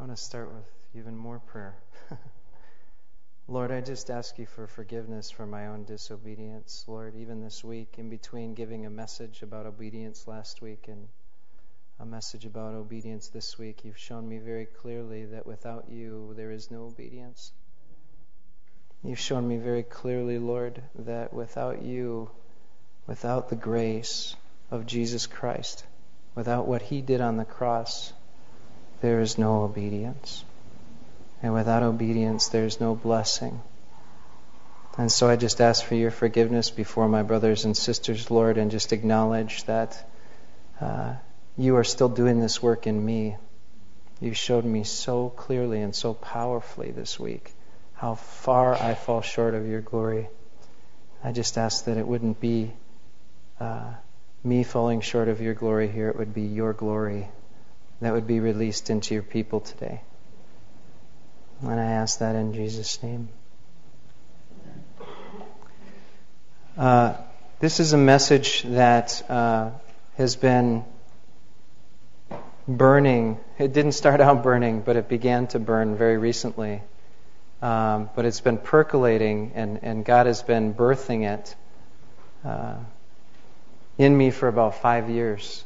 I want to start with even more prayer. Lord, I just ask you for forgiveness for my own disobedience. Lord, even this week, in between giving a message about obedience last week and a message about obedience this week, you've shown me very clearly that without you, there is no obedience. You've shown me very clearly, Lord, that without you, without the grace of Jesus Christ, without what he did on the cross, there is no obedience. And without obedience, there is no blessing. And so I just ask for your forgiveness before my brothers and sisters, Lord, and just acknowledge that uh, you are still doing this work in me. You showed me so clearly and so powerfully this week how far I fall short of your glory. I just ask that it wouldn't be uh, me falling short of your glory here, it would be your glory that would be released into your people today. And I ask that in Jesus' name. Uh, this is a message that uh, has been burning. It didn't start out burning, but it began to burn very recently. Um, but it's been percolating, and, and God has been birthing it uh, in me for about five years.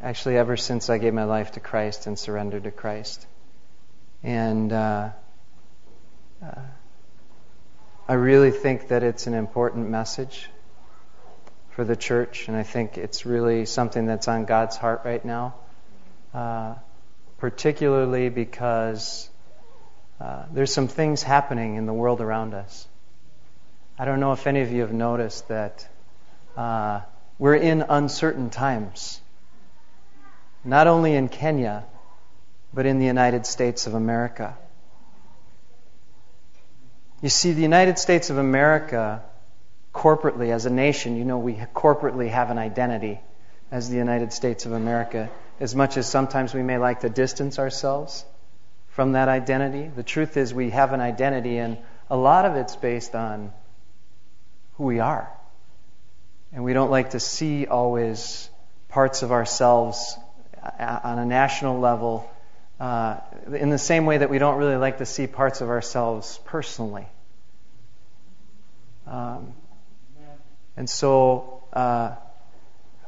Actually, ever since I gave my life to Christ and surrendered to Christ. And uh, uh, I really think that it's an important message for the church, and I think it's really something that's on God's heart right now, uh, particularly because uh, there's some things happening in the world around us. I don't know if any of you have noticed that uh, we're in uncertain times, not only in Kenya, but in the United States of America. You see, the United States of America, corporately, as a nation, you know, we corporately have an identity as the United States of America. As much as sometimes we may like to distance ourselves from that identity, the truth is we have an identity, and a lot of it's based on who we are. And we don't like to see always parts of ourselves on a national level uh, in the same way that we don't really like to see parts of ourselves personally. Um, and so, uh,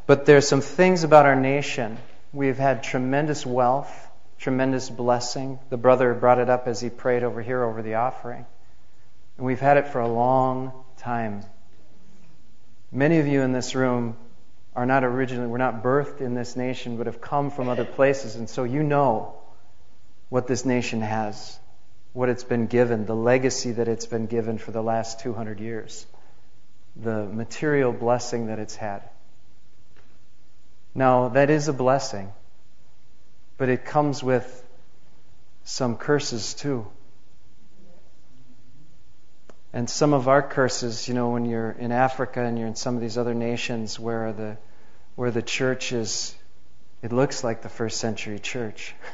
but there's some things about our nation. We've had tremendous wealth, tremendous blessing. The brother brought it up as he prayed over here over the offering. And we've had it for a long time. Many of you in this room are not originally, we're not birthed in this nation, but have come from other places. And so you know what this nation has, what it's been given, the legacy that it's been given for the last 200 years, the material blessing that it's had. Now, that is a blessing, but it comes with some curses too. And some of our curses, you know, when you're in Africa and you're in some of these other nations where the where the church is, it looks like the first century church.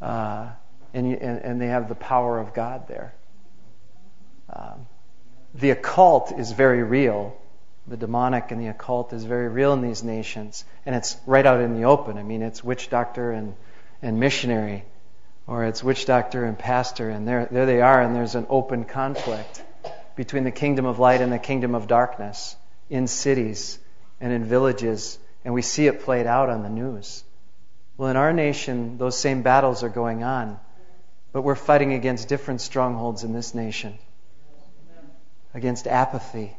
Uh, and, you, and, and, they have the power of God there. Um, the occult is very real. The demonic and the occult is very real in these nations. And it's right out in the open. I mean, it's witch doctor and, and missionary or it's witch doctor and pastor, and there, there they are, and there's an open conflict between the kingdom of light and the kingdom of darkness in cities and in villages, and we see it played out on the news. Well, in our nation, those same battles are going on, but we're fighting against different strongholds in this nation against apathy,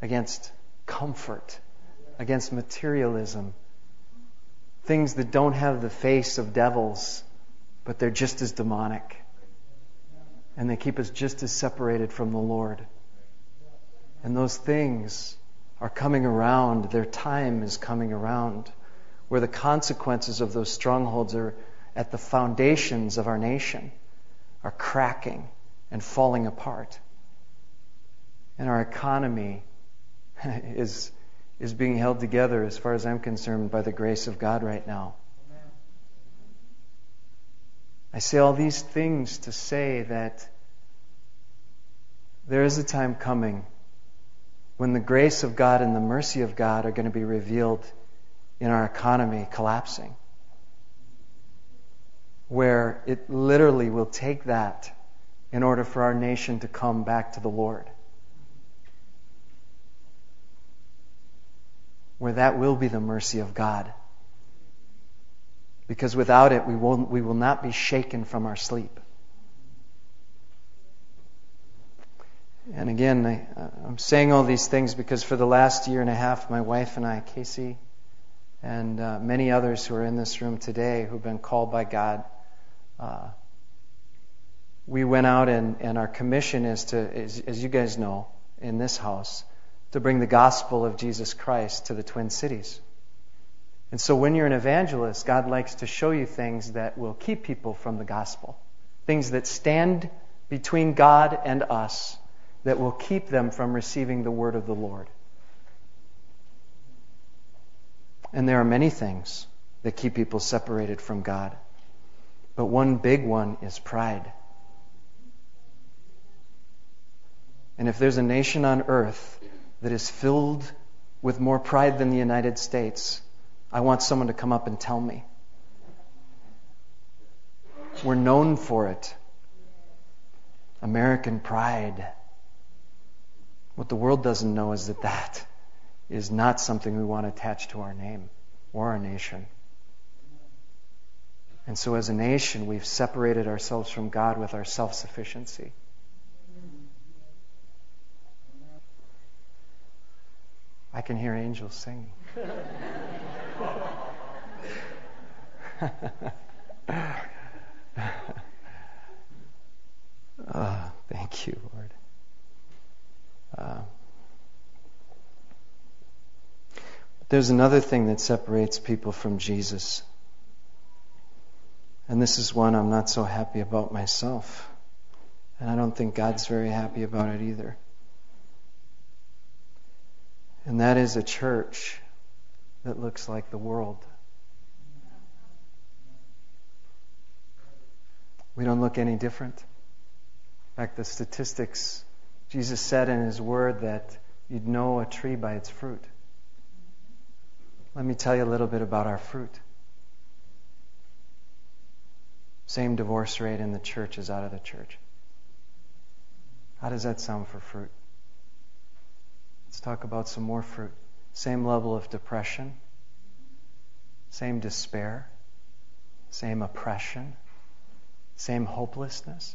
against comfort, against materialism, things that don't have the face of devils but they're just as demonic. And they keep us just as separated from the Lord. And those things are coming around, their time is coming around, where the consequences of those strongholds are at the foundations of our nation, are cracking and falling apart. And our economy is, is being held together, as far as I'm concerned, by the grace of God right now. I say all these things to say that there is a time coming when the grace of God and the mercy of God are going to be revealed in our economy collapsing. Where it literally will take that in order for our nation to come back to the Lord. Where that will be the mercy of God. Because without it, we will, we will not be shaken from our sleep. And again, I, am saying all these things because for the last year and a half, my wife and I, Casey, and uh, many others who are in this room today who've been called by God, uh, we went out and, and our commission is to, as, as you guys know, in this house, to bring the gospel of Jesus Christ to the Twin Cities. And so when you're an evangelist, God likes to show you things that will keep people from the gospel, things that stand between God and us that will keep them from receiving the word of the Lord. And there are many things that keep people separated from God. But one big one is pride. And if there's a nation on earth that is filled with more pride than the United States, I want someone to come up and tell me. We're known for it. American pride. What the world doesn't know is that that is not something we want to attach to our name or our nation. And so, as a nation, we've separated ourselves from God with our self sufficiency. I can hear angels singing. oh, thank you, Lord. Uh, there's another thing that separates people from Jesus. And this is one I'm not so happy about myself. And I don't think God's very happy about it either. And that is a church that looks like the world. We don't look any different. In fact, the statistics Jesus said in his word that you'd know a tree by its fruit. Let me tell you a little bit about our fruit. Same divorce rate in the church as out of the church. How does that sound for fruit? Let's talk about some more fruit. Same level of depression, same despair, same oppression, same hopelessness,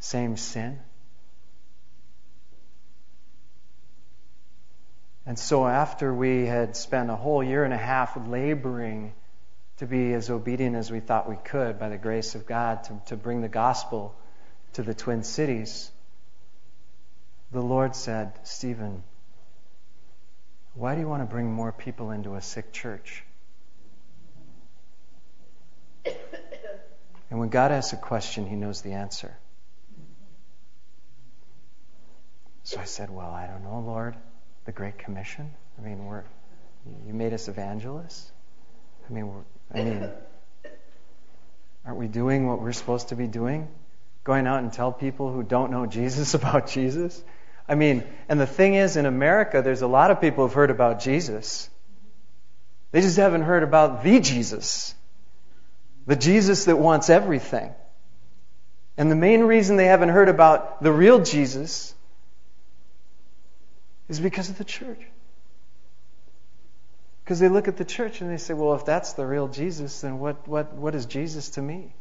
same sin. And so, after we had spent a whole year and a half laboring to be as obedient as we thought we could by the grace of God to, to bring the gospel to the Twin Cities, the Lord said, Stephen, why do you want to bring more people into a sick church? And when God asks a question, He knows the answer. So I said, Well, I don't know, Lord the Great Commission? I mean, we're, you made us evangelists. I mean, I mean, aren't we doing what we're supposed to be doing? Going out and tell people who don't know Jesus about Jesus? I mean, and the thing is, in America, there's a lot of people who've heard about Jesus. They just haven't heard about the Jesus, the Jesus that wants everything. And the main reason they haven't heard about the real Jesus is because of the church. Because they look at the church and they say, well, if that's the real Jesus, then what, what, what is Jesus to me?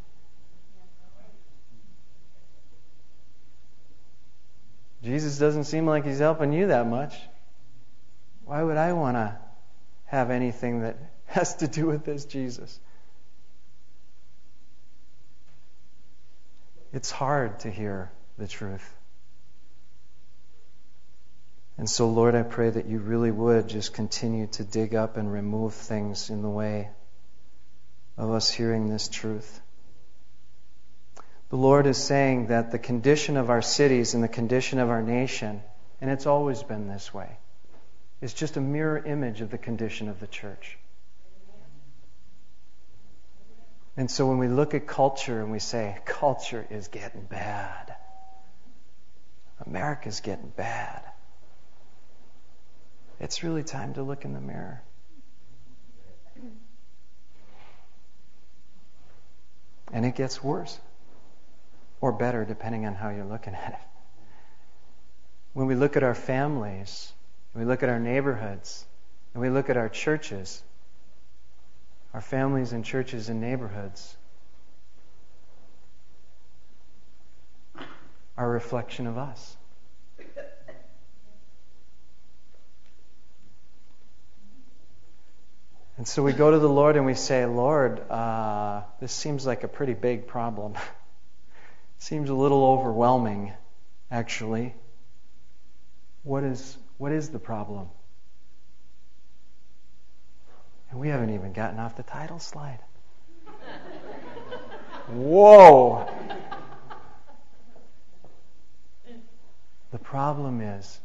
Jesus doesn't seem like he's helping you that much. Why would I want to have anything that has to do with this Jesus? It's hard to hear the truth. And so, Lord, I pray that you really would just continue to dig up and remove things in the way of us hearing this truth. The Lord is saying that the condition of our cities and the condition of our nation, and it's always been this way, is just a mirror image of the condition of the church. And so when we look at culture and we say, culture is getting bad, America's getting bad it's really time to look in the mirror. And it gets worse or better, depending on how you're looking at it. When we look at our families, we look at our neighborhoods, and we look at our churches, our families and churches and neighborhoods are a reflection of us. And so we go to the Lord and we say, Lord, uh, this seems like a pretty big problem. seems a little overwhelming, actually. What is, what is the problem? And we haven't even gotten off the title slide. Whoa! The problem is,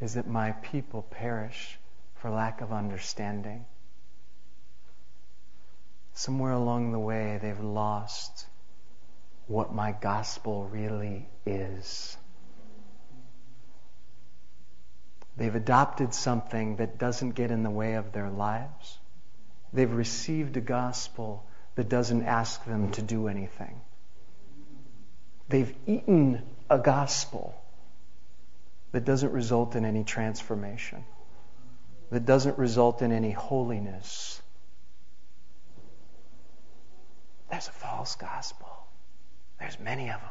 is that my people perish for lack of understanding. Somewhere along the way, they've lost what my gospel really is. They've adopted something that doesn't get in the way of their lives. They've received a gospel that doesn't ask them to do anything. They've eaten a gospel that doesn't result in any transformation, that doesn't result in any holiness. That's a false gospel. There's many of them,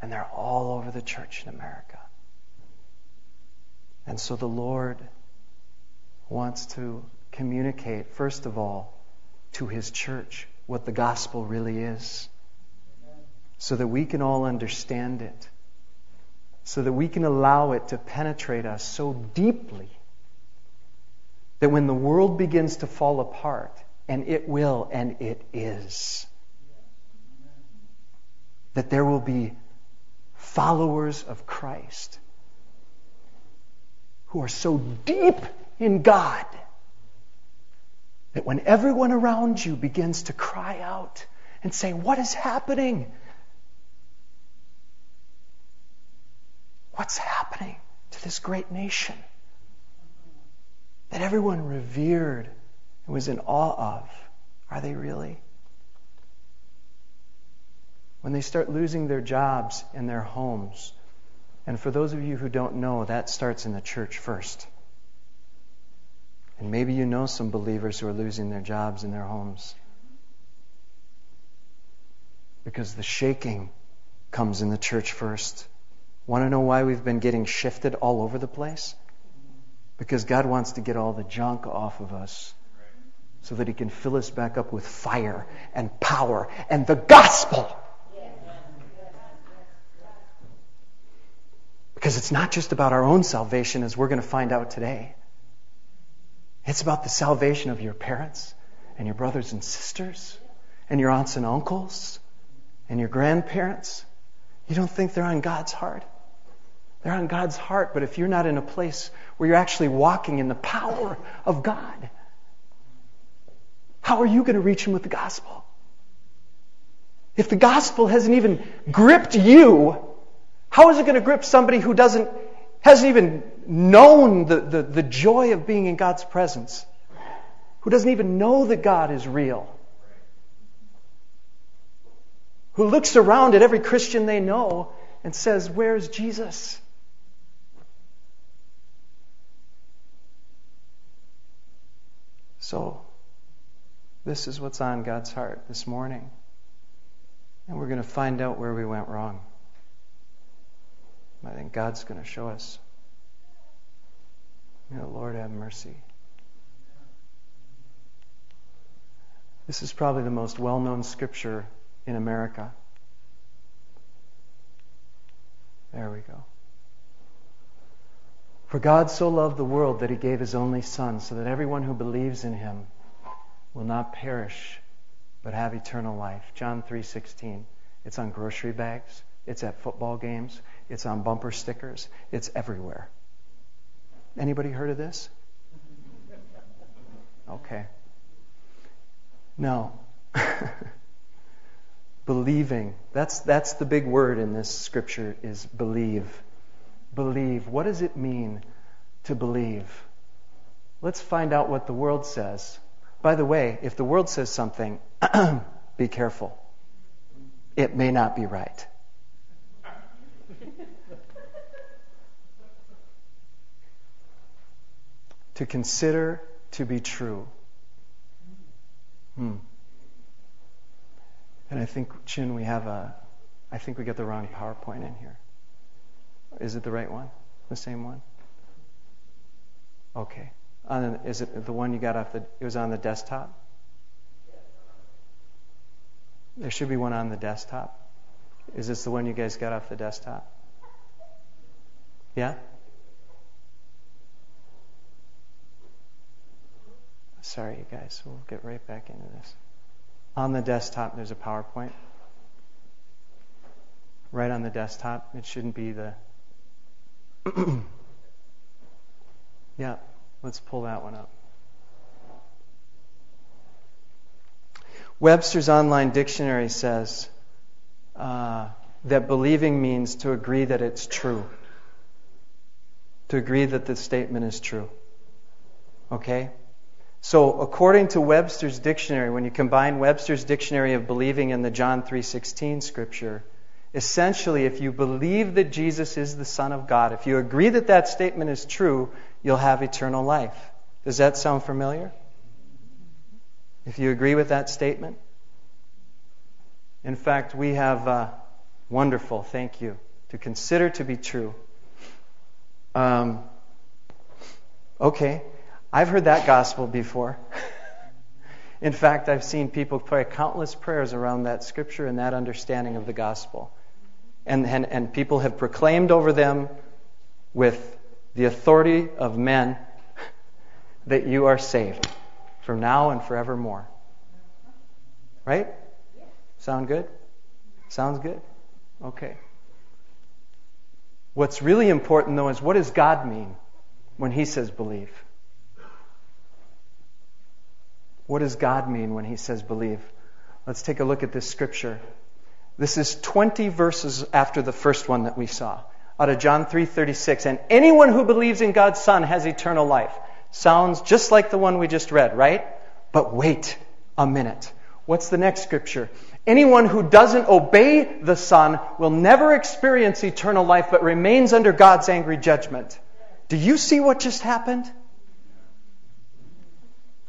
and they're all over the church in America. And so the Lord wants to communicate, first of all, to His church what the gospel really is, so that we can all understand it so that we can allow it to penetrate us so deeply that when the world begins to fall apart, and it will, and it is, that there will be followers of Christ who are so deep in God that when everyone around you begins to cry out and say, What is happening? What's happening to this great nation that everyone revered and was in awe of? Are they really? When they start losing their jobs and their homes, and for those of you who don't know, that starts in the church first. And maybe you know some believers who are losing their jobs and their homes. Because the shaking comes in the church first. Want to know why we've been getting shifted all over the place? Because God wants to get all the junk off of us so that He can fill us back up with fire and power and the gospel. Because it's not just about our own salvation, as we're going to find out today. It's about the salvation of your parents and your brothers and sisters and your aunts and uncles and your grandparents. You don't think they're on God's heart? They're on God's heart, but if you're not in a place where you're actually walking in the power of God, how are you going to reach them with the gospel? If the gospel hasn't even gripped you, how is it going to grip somebody who doesn't hasn't even known the, the, the joy of being in God's presence? Who doesn't even know that God is real? Who looks around at every Christian they know and says, Where's Jesus? So, this is what's on God's heart this morning. And we're going to find out where we went wrong. I think God's going to show us. May the Lord have mercy. This is probably the most well known scripture in America. There we go. For God so loved the world that he gave his only Son, so that everyone who believes in him will not perish, but have eternal life. John 3:16. It's on grocery bags, it's at football games, it's on bumper stickers, it's everywhere. Anybody heard of this? Okay. No. Believing. That's that's the big word in this scripture is believe believe. What does it mean to believe? Let's find out what the world says. By the way, if the world says something, be careful. it may not be right. to consider to be true. Hmm. And I think, Chin, we have a, I think we got the wrong PowerPoint in here. Is it the right one? The same one? Okay. Is it the one you got off the, it was on the desktop? There should be one on the desktop. Is this the one you guys got off the desktop? Yeah? Sorry, you guys. We'll get right back into this. On the desktop, there's a PowerPoint. Right on the desktop. It shouldn't be the. yeah, let's pull that one up. Webster's Online Dictionary says uh, that believing means to agree that it's true, to agree that the statement is true. Okay? So, according to Webster's dictionary, when you combine Webster's dictionary of believing and the John 3:16 scripture, essentially if you believe that Jesus is the son of God, if you agree that that statement is true, you'll have eternal life. Does that sound familiar? If you agree with that statement? In fact, we have uh, wonderful, thank you, to consider to be true. Um, okay, I've heard that gospel before. In fact, I've seen people pray countless prayers around that scripture and that understanding of the gospel. And, and, and people have proclaimed over them with the authority of men that you are saved from now and forevermore. Right? Sound good? Sounds good? Okay. What's really important, though, is what does God mean when He says believe? What does God mean when He says believe? Let's take a look at this scripture. This is 20 verses after the first one that we saw out of John 3:36 and anyone who believes in God's son has eternal life. Sounds just like the one we just read, right? But wait a minute. What's the next scripture? Anyone who doesn't obey the son will never experience eternal life but remains under God's angry judgment. Do you see what just happened?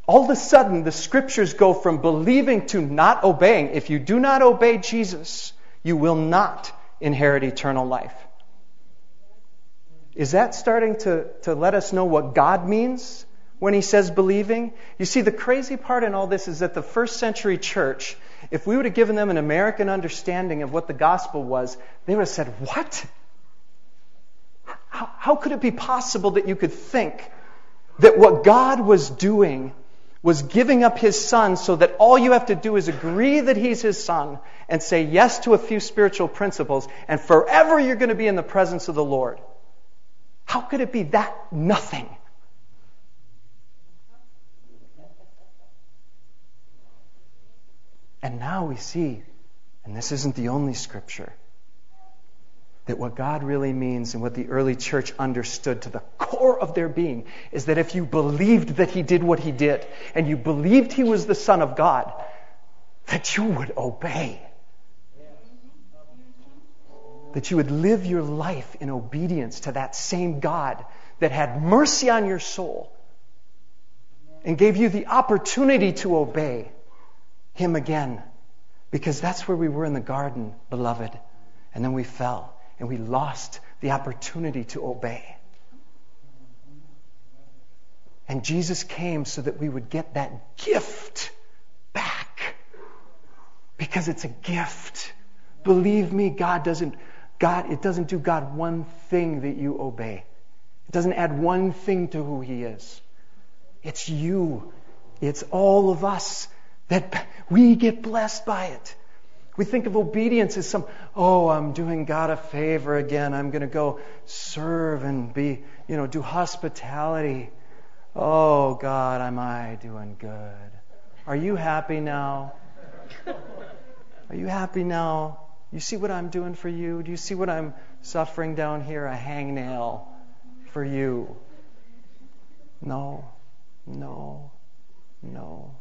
all of a sudden the scriptures go from believing to not obeying. If you do not obey Jesus, you will not inherit eternal life. Is that starting to, to let us know what God means when he says believing? You see, the crazy part in all this is that the first century church, if we would have given them an American understanding of what the gospel was, they would have said, What? How, how could it be possible that you could think that what God was doing was giving up his son so that all you have to do is agree that he's his son and say yes to a few spiritual principles, and forever you're going to be in the presence of the Lord. How could it be that nothing? Now we see, and this isn't the only scripture, that what God really means and what the early church understood to the core of their being is that if you believed that He did what He did and you believed He was the Son of God, that you would obey. That you would live your life in obedience to that same God that had mercy on your soul and gave you the opportunity to obey Him again. Because that's where we were in the garden, beloved. And then we fell and we lost the opportunity to obey. And Jesus came so that we would get that gift back. Because it's a gift. Believe me, God doesn't God it doesn't do God one thing that you obey. It doesn't add one thing to who he is. It's you. It's all of us that we get blessed by it. We think of obedience as some, oh, I'm doing God a favor again. I'm going to go serve and be, you know, do hospitality. Oh, God, am I doing good? Are you happy now? Are you happy now? You see what I'm doing for you? Do you see what I'm suffering down here? A hangnail for you. No, no, no.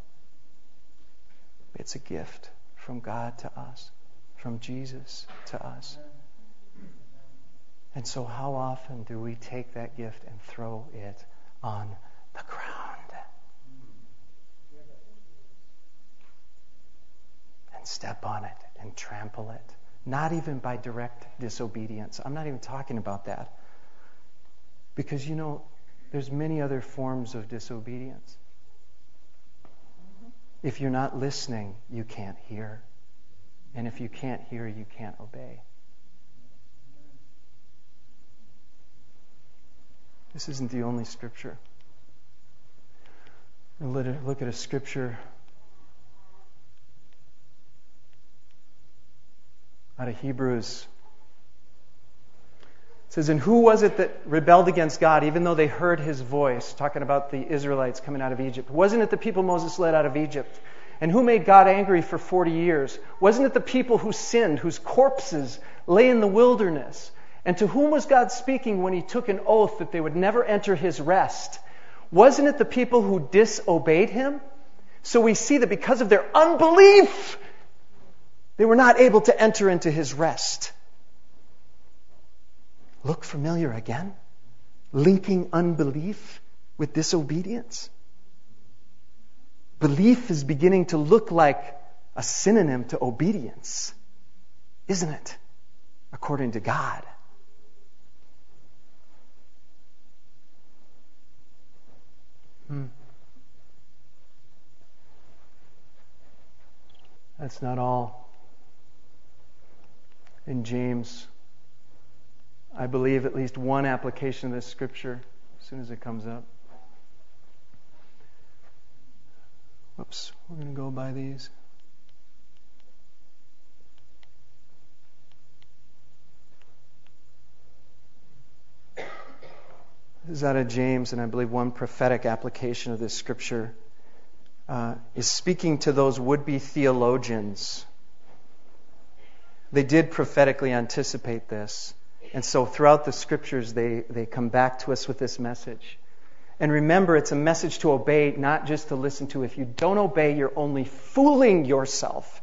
It's a gift from God to us. from Jesus to us. And so, how often do we take that gift and throw it on the ground? And step on it and trample it. Not even by direct disobedience. I'm not even talking about that. Because, you know, there's many other forms of disobedience. If you're not listening, you can't hear. And if you can't hear, you can't obey. This isn't the only scripture. Look at a scripture out of Hebrews it says, And who was it that rebelled against God, even though they heard his voice? Talking about the Israelites coming out of Egypt. Wasn't it the people Moses led out of Egypt? And who made God angry for 40 years? Wasn't it the people who sinned, whose corpses lay in the wilderness? And to whom was God speaking when he took an oath that they would never enter his rest? Wasn't it the people who disobeyed him? So we see that because of their unbelief, they were not able to enter into his rest look familiar again? Linking unbelief with disobedience? Belief is beginning to look like a synonym to obedience, isn't it? According to God. Hmm. That's not all. In James I believe, at least one application of this scripture as soon as it comes up. Whoops, we're going to go by these. This is out of James, and I believe one prophetic application of this scripture uh, is speaking to those would be theologians. They did prophetically anticipate this. And so throughout the scriptures, they, they come back to us with this message. And remember, it's a message to obey, not just to listen to. If you don't obey, you're only fooling yourself.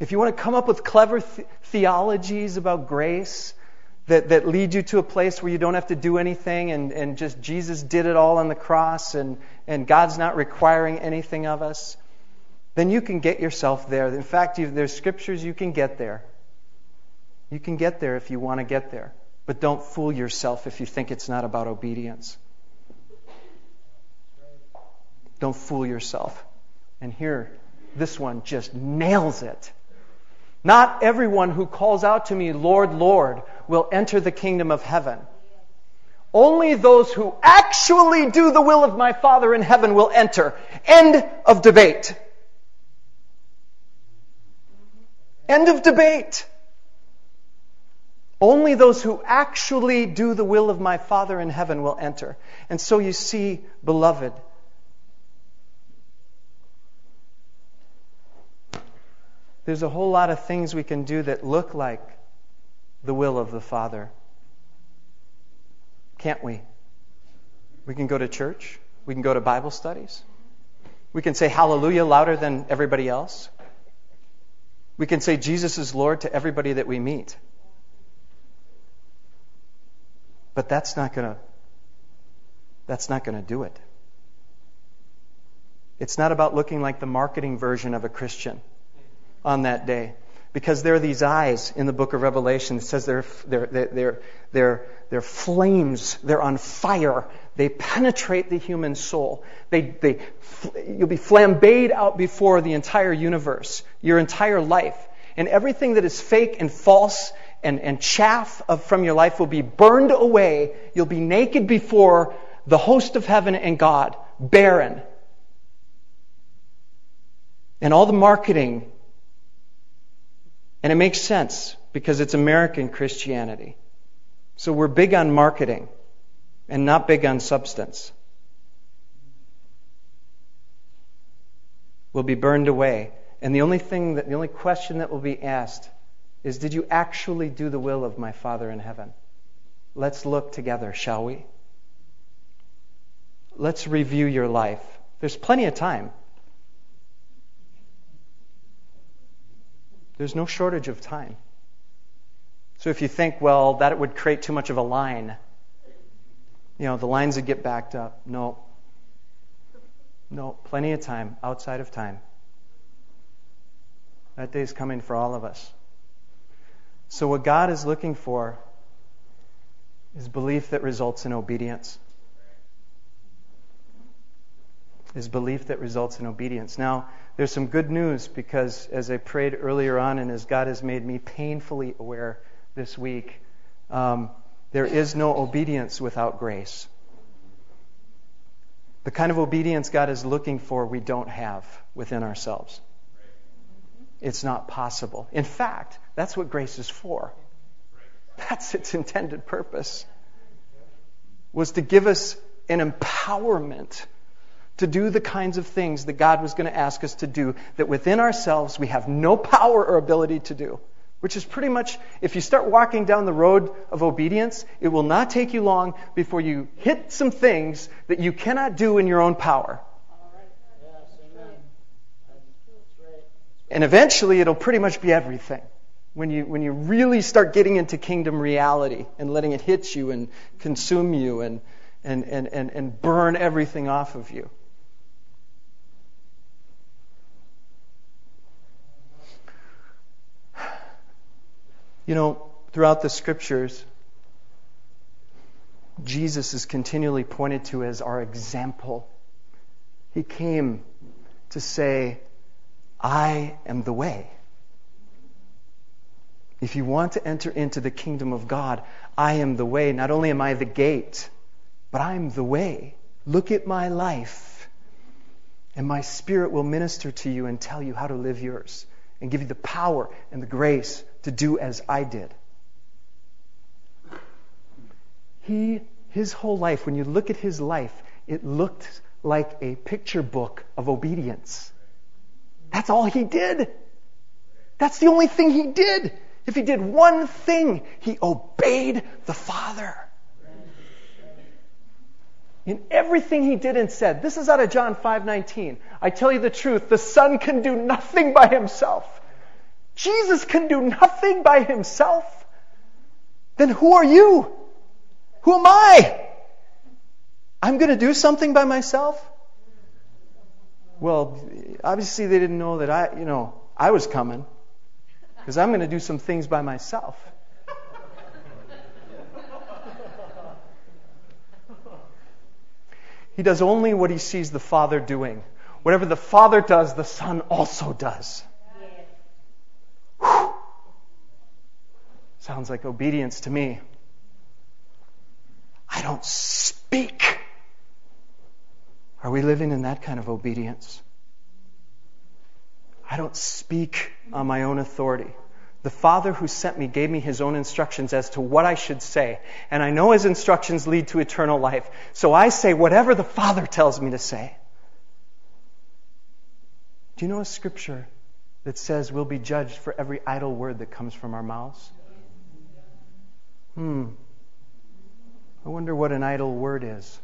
If you want to come up with clever th- theologies about grace that, that lead you to a place where you don't have to do anything and, and just Jesus did it all on the cross and, and God's not requiring anything of us, then you can get yourself there. In fact, there's scriptures you can get there. You can get there if you want to get there. But don't fool yourself if you think it's not about obedience. Don't fool yourself. And here, this one just nails it. Not everyone who calls out to me, Lord, Lord, will enter the kingdom of heaven. Only those who actually do the will of my Father in heaven will enter. End of debate. End of debate. Only those who actually do the will of my Father in heaven will enter. And so you see, beloved, there's a whole lot of things we can do that look like the will of the Father. Can't we? We can go to church. We can go to Bible studies. We can say hallelujah louder than everybody else. We can say Jesus is Lord to everybody that we meet. But that's not going to that's not going to do it. It's not about looking like the marketing version of a Christian on that day. Because there are these eyes in the book of Revelation that says they're, they're, they're, they're, they're flames, they're on fire, they penetrate the human soul. They, they, you'll be flambéed out before the entire universe, your entire life. And everything that is fake and false and, and chaff of, from your life will be burned away. You'll be naked before the host of heaven and God, barren. And all the marketing, and it makes sense because it's American Christianity. So we're big on marketing and not big on substance. Will be burned away. And the only thing that, the only question that will be asked is Did you actually do the will of my Father in heaven? Let's look together, shall we? Let's review your life. There's plenty of time. There's no shortage of time. So if you think, well, that would create too much of a line, you know, the lines would get backed up. No. No, plenty of time outside of time. That day is coming for all of us. So, what God is looking for is belief that results in obedience. Is belief that results in obedience. Now, there's some good news because as I prayed earlier on, and as God has made me painfully aware this week, um, there is no obedience without grace. The kind of obedience God is looking for, we don't have within ourselves. It's not possible. In fact, that's what grace is for. That's its intended purpose. Was to give us an empowerment to do the kinds of things that God was going to ask us to do that within ourselves we have no power or ability to do. Which is pretty much, if you start walking down the road of obedience, it will not take you long before you hit some things that you cannot do in your own power. And eventually it'll pretty much be everything. When you, when you really start getting into kingdom reality and letting it hit you and consume you and, and, and, and, and burn everything off of you. You know, throughout the scriptures, Jesus is continually pointed to as our example. He came to say, I am the way. If you want to enter into the kingdom of God, I am the way. Not only am I the gate, but I'm the way. Look at my life. And my spirit will minister to you and tell you how to live yours and give you the power and the grace to do as I did. He, his whole life, when you look at his life, it looked like a picture book of obedience. That's all he did. That's the only thing he did. If he did one thing, he obeyed the Father. In everything he did and said, this is out of John 5:19. I tell you the truth, the Son can do nothing by himself. Jesus can do nothing by himself. Then who are you? Who am I? I'm going to do something by myself? Well, obviously they didn't know that I, you know, I was coming because I'm going to do some things by myself. He does only what he sees the Father doing. Whatever the Father does, the Son also does. Sounds like obedience to me. I don't speak. Are we living in that kind of obedience? I don't speak on my own authority. The Father who sent me gave me his own instructions as to what I should say. And I know his instructions lead to eternal life. So I say whatever the Father tells me to say. Do you know a scripture that says we'll be judged for every idle word that comes from our mouths? Hmm. I wonder what an idle word is.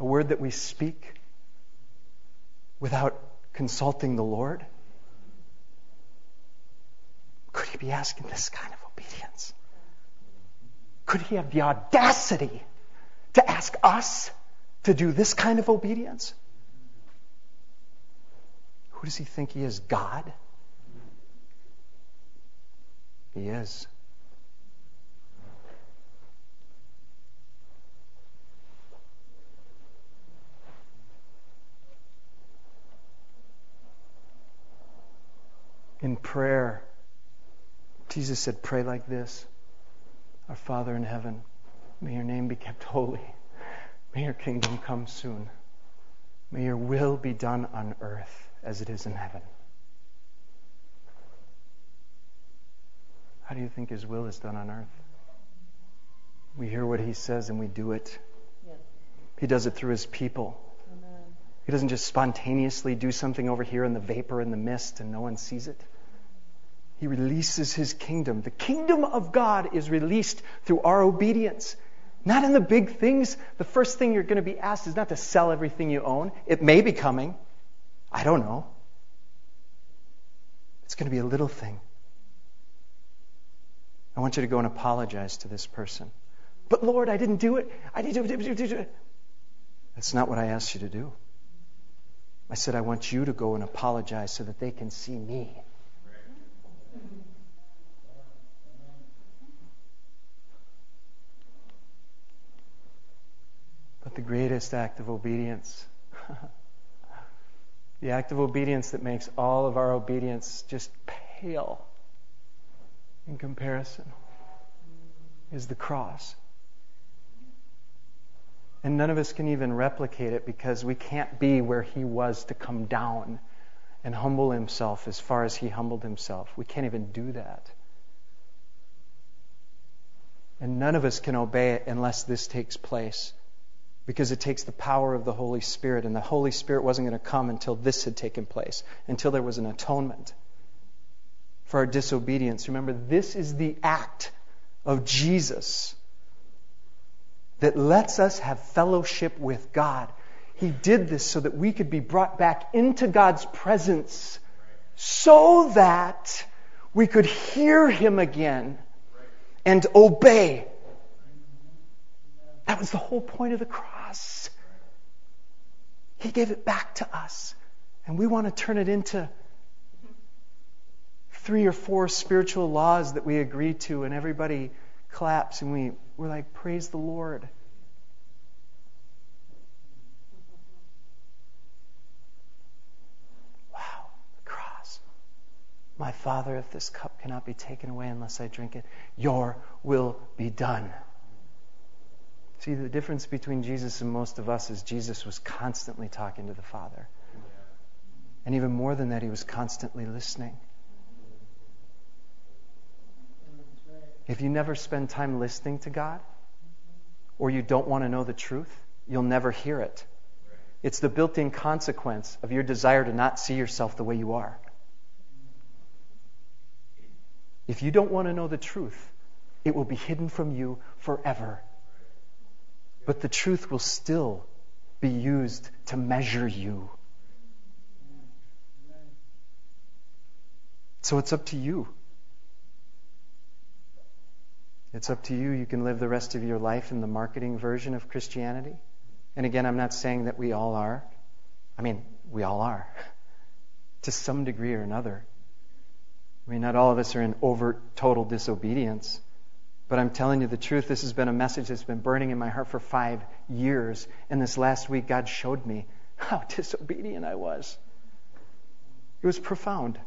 A word that we speak without consulting the Lord? Could he be asking this kind of obedience? Could he have the audacity to ask us to do this kind of obedience? Who does he think he is? God? He is. In prayer, Jesus said, Pray like this Our Father in heaven, may your name be kept holy. May your kingdom come soon. May your will be done on earth as it is in heaven. How do you think his will is done on earth? We hear what he says and we do it. He does it through his people. He doesn't just spontaneously do something over here in the vapor and the mist and no one sees it. He releases his kingdom. The kingdom of God is released through our obedience. Not in the big things. The first thing you're going to be asked is not to sell everything you own. It may be coming. I don't know. It's going to be a little thing. I want you to go and apologize to this person. But Lord, I didn't do it. I didn't do it. That's not what I asked you to do. I said, I want you to go and apologize so that they can see me. But the greatest act of obedience, the act of obedience that makes all of our obedience just pale in comparison, is the cross. And none of us can even replicate it because we can't be where he was to come down and humble himself as far as he humbled himself. We can't even do that. And none of us can obey it unless this takes place because it takes the power of the Holy Spirit. And the Holy Spirit wasn't going to come until this had taken place, until there was an atonement for our disobedience. Remember, this is the act of Jesus that lets us have fellowship with God. He did this so that we could be brought back into God's presence so that we could hear Him again and obey. That was the whole point of the cross. He gave it back to us. And we want to turn it into three or four spiritual laws that we agree to, and everybody claps and we, we're like, Praise the Lord. Wow, the cross. My Father, if this cup cannot be taken away unless I drink it, your will be done. See, the difference between Jesus and most of us is Jesus was constantly talking to the Father. And even more than that, he was constantly listening. If you never spend time listening to God, or you don't want to know the truth, you'll never hear it. It's the built in consequence of your desire to not see yourself the way you are. If you don't want to know the truth, it will be hidden from you forever. But the truth will still be used to measure you. So it's up to you. It's up to you. You can live the rest of your life in the marketing version of Christianity. And again, I'm not saying that we all are. I mean, we all are to some degree or another. I mean, not all of us are in overt, total disobedience. But I'm telling you the truth, this has been a message that's been burning in my heart for five years. And this last week, God showed me how disobedient I was. It was profound.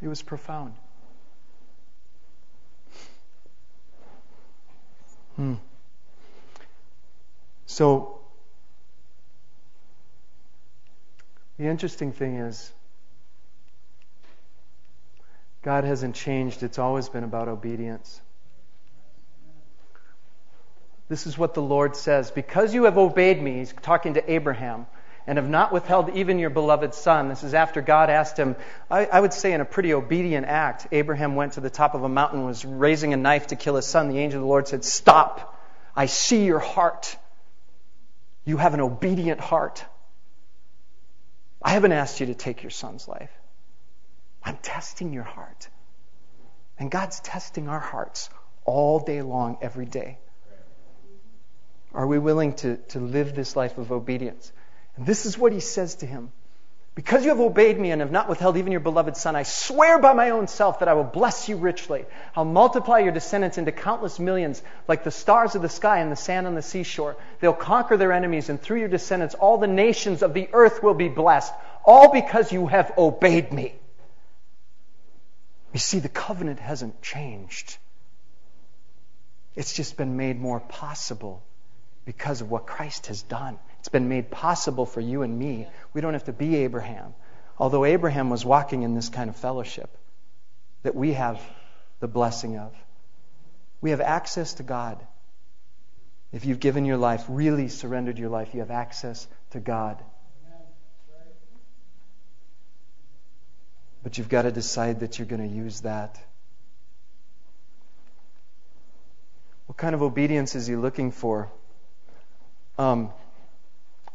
It was profound. Hmm. So, the interesting thing is, God hasn't changed. It's always been about obedience. This is what the Lord says. Because you have obeyed me, he's talking to Abraham, and have not withheld even your beloved son. This is after God asked him, I, I, would say in a pretty obedient act. Abraham went to the top of a mountain, was raising a knife to kill his son. The angel of the Lord said, Stop. I see your heart. You have an obedient heart. I haven't asked you to take your son's life. I'm testing your heart. And God's testing our hearts all day long, every day. Are we willing to, to live this life of obedience? And this is what he says to him Because you have obeyed me and have not withheld even your beloved son, I swear by my own self that I will bless you richly. I'll multiply your descendants into countless millions, like the stars of the sky and the sand on the seashore. They'll conquer their enemies, and through your descendants, all the nations of the earth will be blessed, all because you have obeyed me. You see, the covenant hasn't changed. It's just been made more possible because of what Christ has done. It's been made possible for you and me. We don't have to be Abraham. Although Abraham was walking in this kind of fellowship that we have the blessing of. We have access to God. If you've given your life, really surrendered your life, you have access to God. But you've got to decide that you're going to use that. What kind of obedience is he looking for? Um,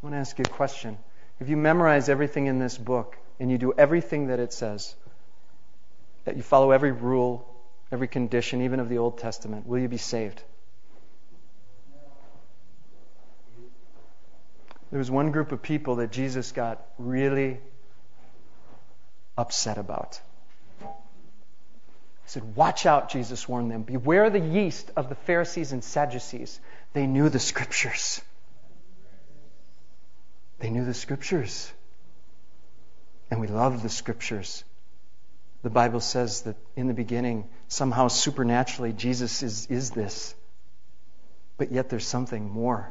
I want to ask you a question. If you memorize everything in this book, and you do everything that it says, that you follow every rule, every condition, even of the Old Testament, will you be saved? There was one group of people that Jesus got really upset about. He said, Watch out, Jesus warned them. Beware the yeast of the Pharisees and Sadducees. They knew the scriptures. They knew the scriptures. And we love the scriptures. The Bible says that in the beginning, somehow supernaturally, Jesus is, is this. But yet there's something more.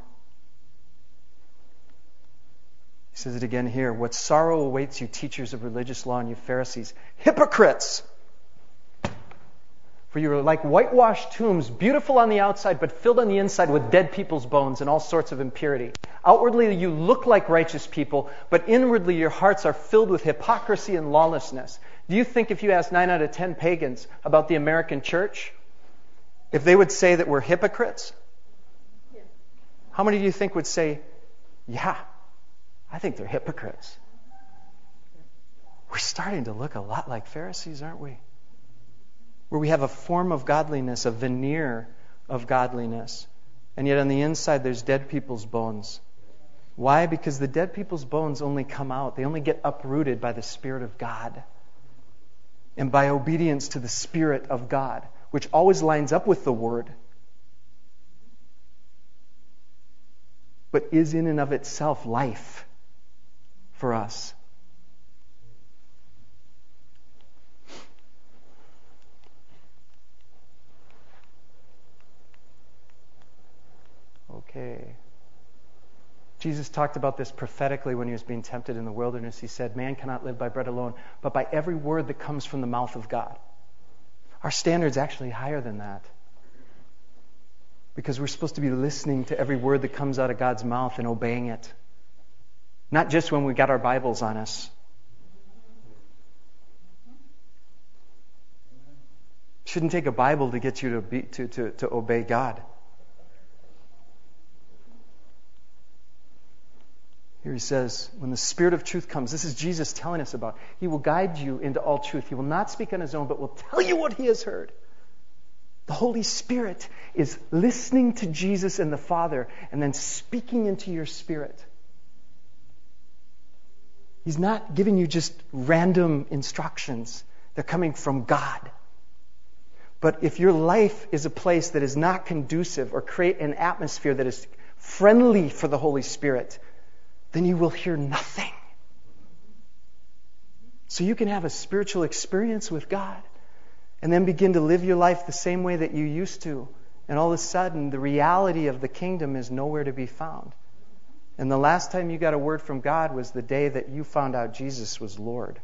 He says it again here. What sorrow awaits you, teachers of religious law, and you Pharisees, hypocrites! For you are like whitewashed tombs, beautiful on the outside, but filled on the inside with dead people's bones and all sorts of impurity. Outwardly, you look like righteous people, but inwardly, your hearts are filled with hypocrisy and lawlessness. Do you think if you asked 9 out of 10 pagans about the American church, if they would say that we're hypocrites? How many do you think would say, yeah, I think they're hypocrites? We're starting to look a lot like Pharisees, aren't we? Where we have a form of godliness, a veneer of godliness, and yet on the inside there's dead people's bones. Why? Because the dead people's bones only come out, they only get uprooted by the Spirit of God and by obedience to the Spirit of God, which always lines up with the Word, but is in and of itself life for us. Okay. Jesus talked about this prophetically when he was being tempted in the wilderness. He said, Man cannot live by bread alone, but by every word that comes from the mouth of God. Our standard's actually higher than that. Because we're supposed to be listening to every word that comes out of God's mouth and obeying it. Not just when we got our Bibles on us. Shouldn't take a Bible to get you to, be, to, to, to obey God. Here he says, when the Spirit of truth comes, this is Jesus telling us about, he will guide you into all truth. He will not speak on his own, but will tell you what he has heard. The Holy Spirit is listening to Jesus and the Father and then speaking into your spirit. He's not giving you just random instructions, they're coming from God. But if your life is a place that is not conducive or create an atmosphere that is friendly for the Holy Spirit, then you will hear nothing. So you can have a spiritual experience with God and then begin to live your life the same way that you used to. And all of a sudden, the reality of the kingdom is nowhere to be found. And the last time you got a word from God was the day that you found out Jesus was Lord.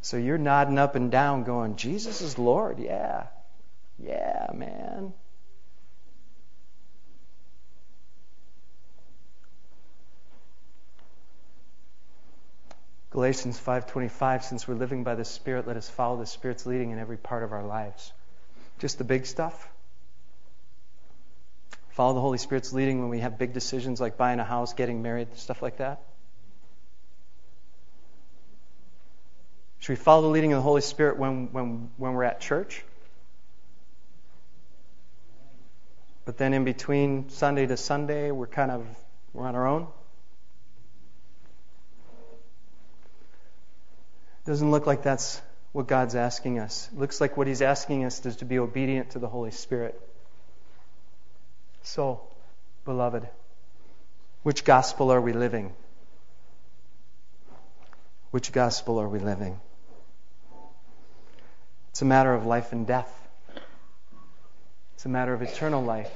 So you're nodding up and down, going, Jesus is Lord. Yeah. Yeah, man. Galatians 5:25 since we're living by the spirit let us follow the spirit's leading in every part of our lives. Just the big stuff. Follow the Holy Spirit's leading when we have big decisions like buying a house, getting married, stuff like that. Should we follow the leading of the Holy Spirit when, when, when we're at church? But then in between Sunday to Sunday, we're kind of we're on our own. Doesn't look like that's what God's asking us. It looks like what He's asking us is to be obedient to the Holy Spirit. So, beloved, which gospel are we living? Which gospel are we living? It's a matter of life and death. It's a matter of eternal life.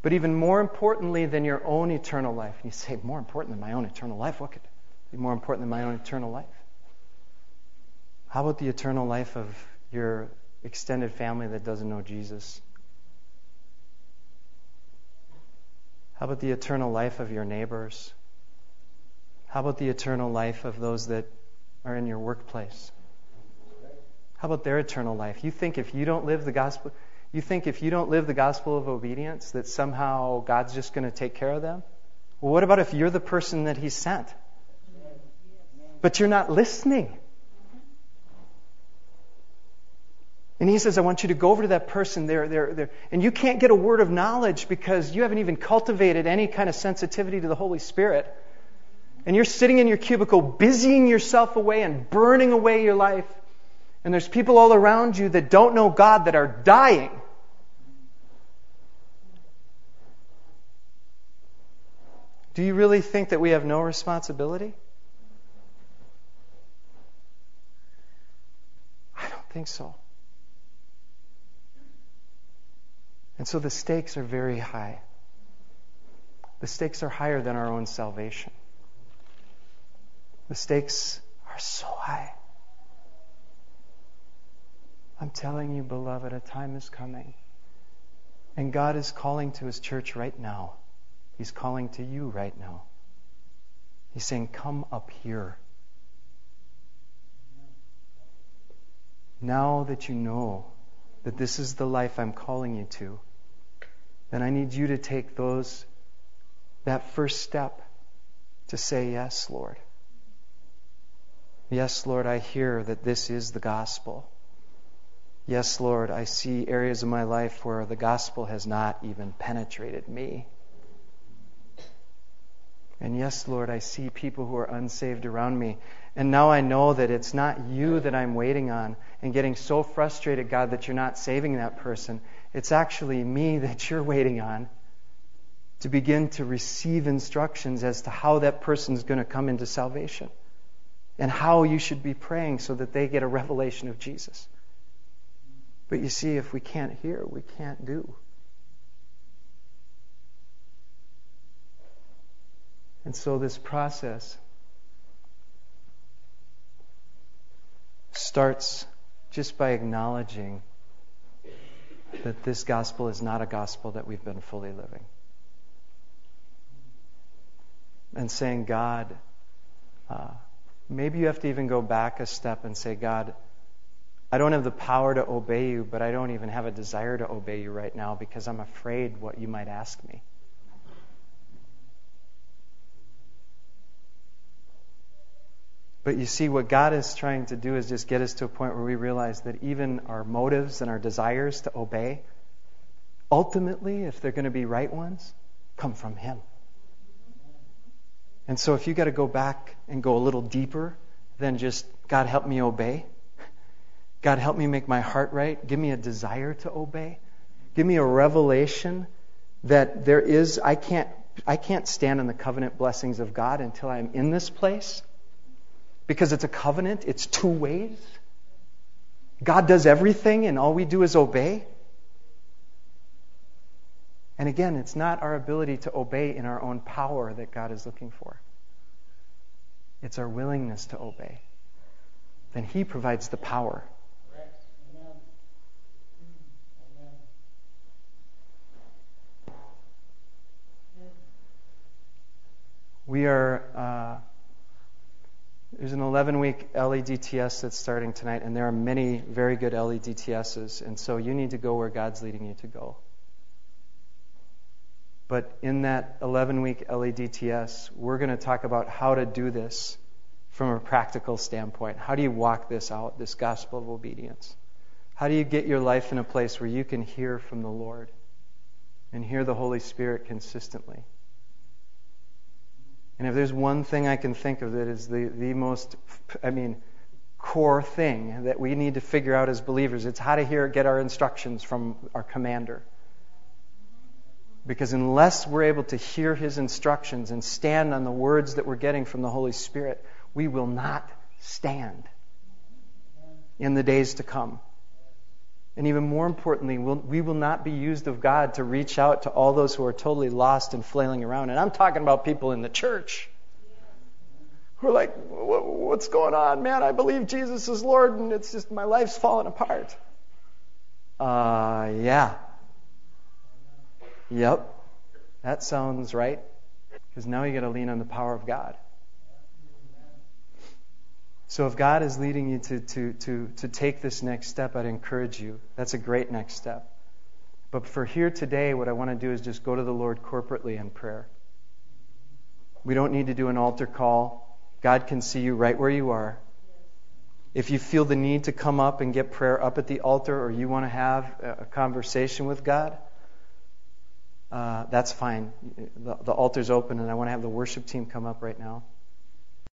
But even more importantly than your own eternal life, and you say, more important than my own eternal life? What could be more important than my own eternal life? How about the eternal life of your extended family that doesn't know Jesus? How about the eternal life of your neighbors? How about the eternal life of those that are in your workplace? How about their eternal life? You think if you don't live the gospel, you think if you don't live the gospel of obedience that somehow God's just going to take care of them? Well, what about if you're the person that he sent? but you're not listening. And he says, I want you to go over to that person there, there, there. And you can't get a word of knowledge because you haven't even cultivated any kind of sensitivity to the Holy Spirit. And you're sitting in your cubicle, busying yourself away and burning away your life. And there's people all around you that don't know God that are dying. Do you really think that we have no responsibility? I don't think so. And so the stakes are very high. The stakes are higher than our own salvation. The stakes are so high. I'm telling you, beloved, a time is coming. And God is calling to His church right now. He's calling to you right now. He's saying, Come up here. Now that you know that this is the life I'm calling you to, then I need you to take those that first step to say, Yes, Lord. Yes, Lord, I hear that this is the gospel. Yes, Lord, I see areas of my life where the gospel has not even penetrated me. And yes, Lord, I see people who are unsaved around me. And now I know that it's not you that I'm waiting on and getting so frustrated, God, that you're not saving that person. It's actually me that you're waiting on to begin to receive instructions as to how that person's going to come into salvation and how you should be praying so that they get a revelation of Jesus. But you see, if we can't hear, we can't do. And so this process starts just by acknowledging that this gospel is not a gospel that we've been fully living. And saying, God, uh, maybe you have to even go back a step and say, God, I don't have the power to obey you, but I don't even have a desire to obey you right now because I'm afraid what you might ask me. But you see, what God is trying to do is just get us to a point where we realize that even our motives and our desires to obey, ultimately, if they're going to be right ones, come from Him. And so if you got to go back and go a little deeper than just, God, help me obey. God, help me make my heart right. Give me a desire to obey. Give me a revelation that there is, I can't, I can't stand in the covenant blessings of God until I'm in this place because it's a covenant, it's two ways. God does everything, and all we do is obey. And again, it's not our ability to obey in our own power that God is looking for. It's our willingness to obey. Then He provides the power. We are. Uh, there's an 11 week LEDTS that's starting tonight, and there are many very good LEDTSs, and so you need to go where God's leading you to go. But in that 11 week LEDTS, we're going to talk about how to do this from a practical standpoint. How do you walk this out, this gospel of obedience? How do you get your life in a place where you can hear from the Lord and hear the Holy Spirit consistently? And if there's one thing I can think of that is the, the most, I mean, core thing that we need to figure out as believers, it's how to hear, get our instructions from our commander. Because unless we're able to hear his instructions and stand on the words that we're getting from the Holy Spirit, we will not stand in the days to come. And even more importantly, we'll, we will not be used of God to reach out to all those who are totally lost and flailing around. And I'm talking about people in the church who are like, what's going on, man? I believe Jesus is Lord, and it's just my life's falling apart. Uh, yeah. Yep. That sounds right. Because now you got to lean on the power of God. So if God is leading you to, to, to, to take this next step, I'd encourage you. That's a great next step. But for here today, what I want to do is just go to the Lord corporately in prayer. We don't need to do an altar call God can see you right where you are. If you feel the need to come up and get prayer up at the altar or you want to have a conversation with God, uh, that's fine. The, the altar's open, and I want to have the worship team come up right now.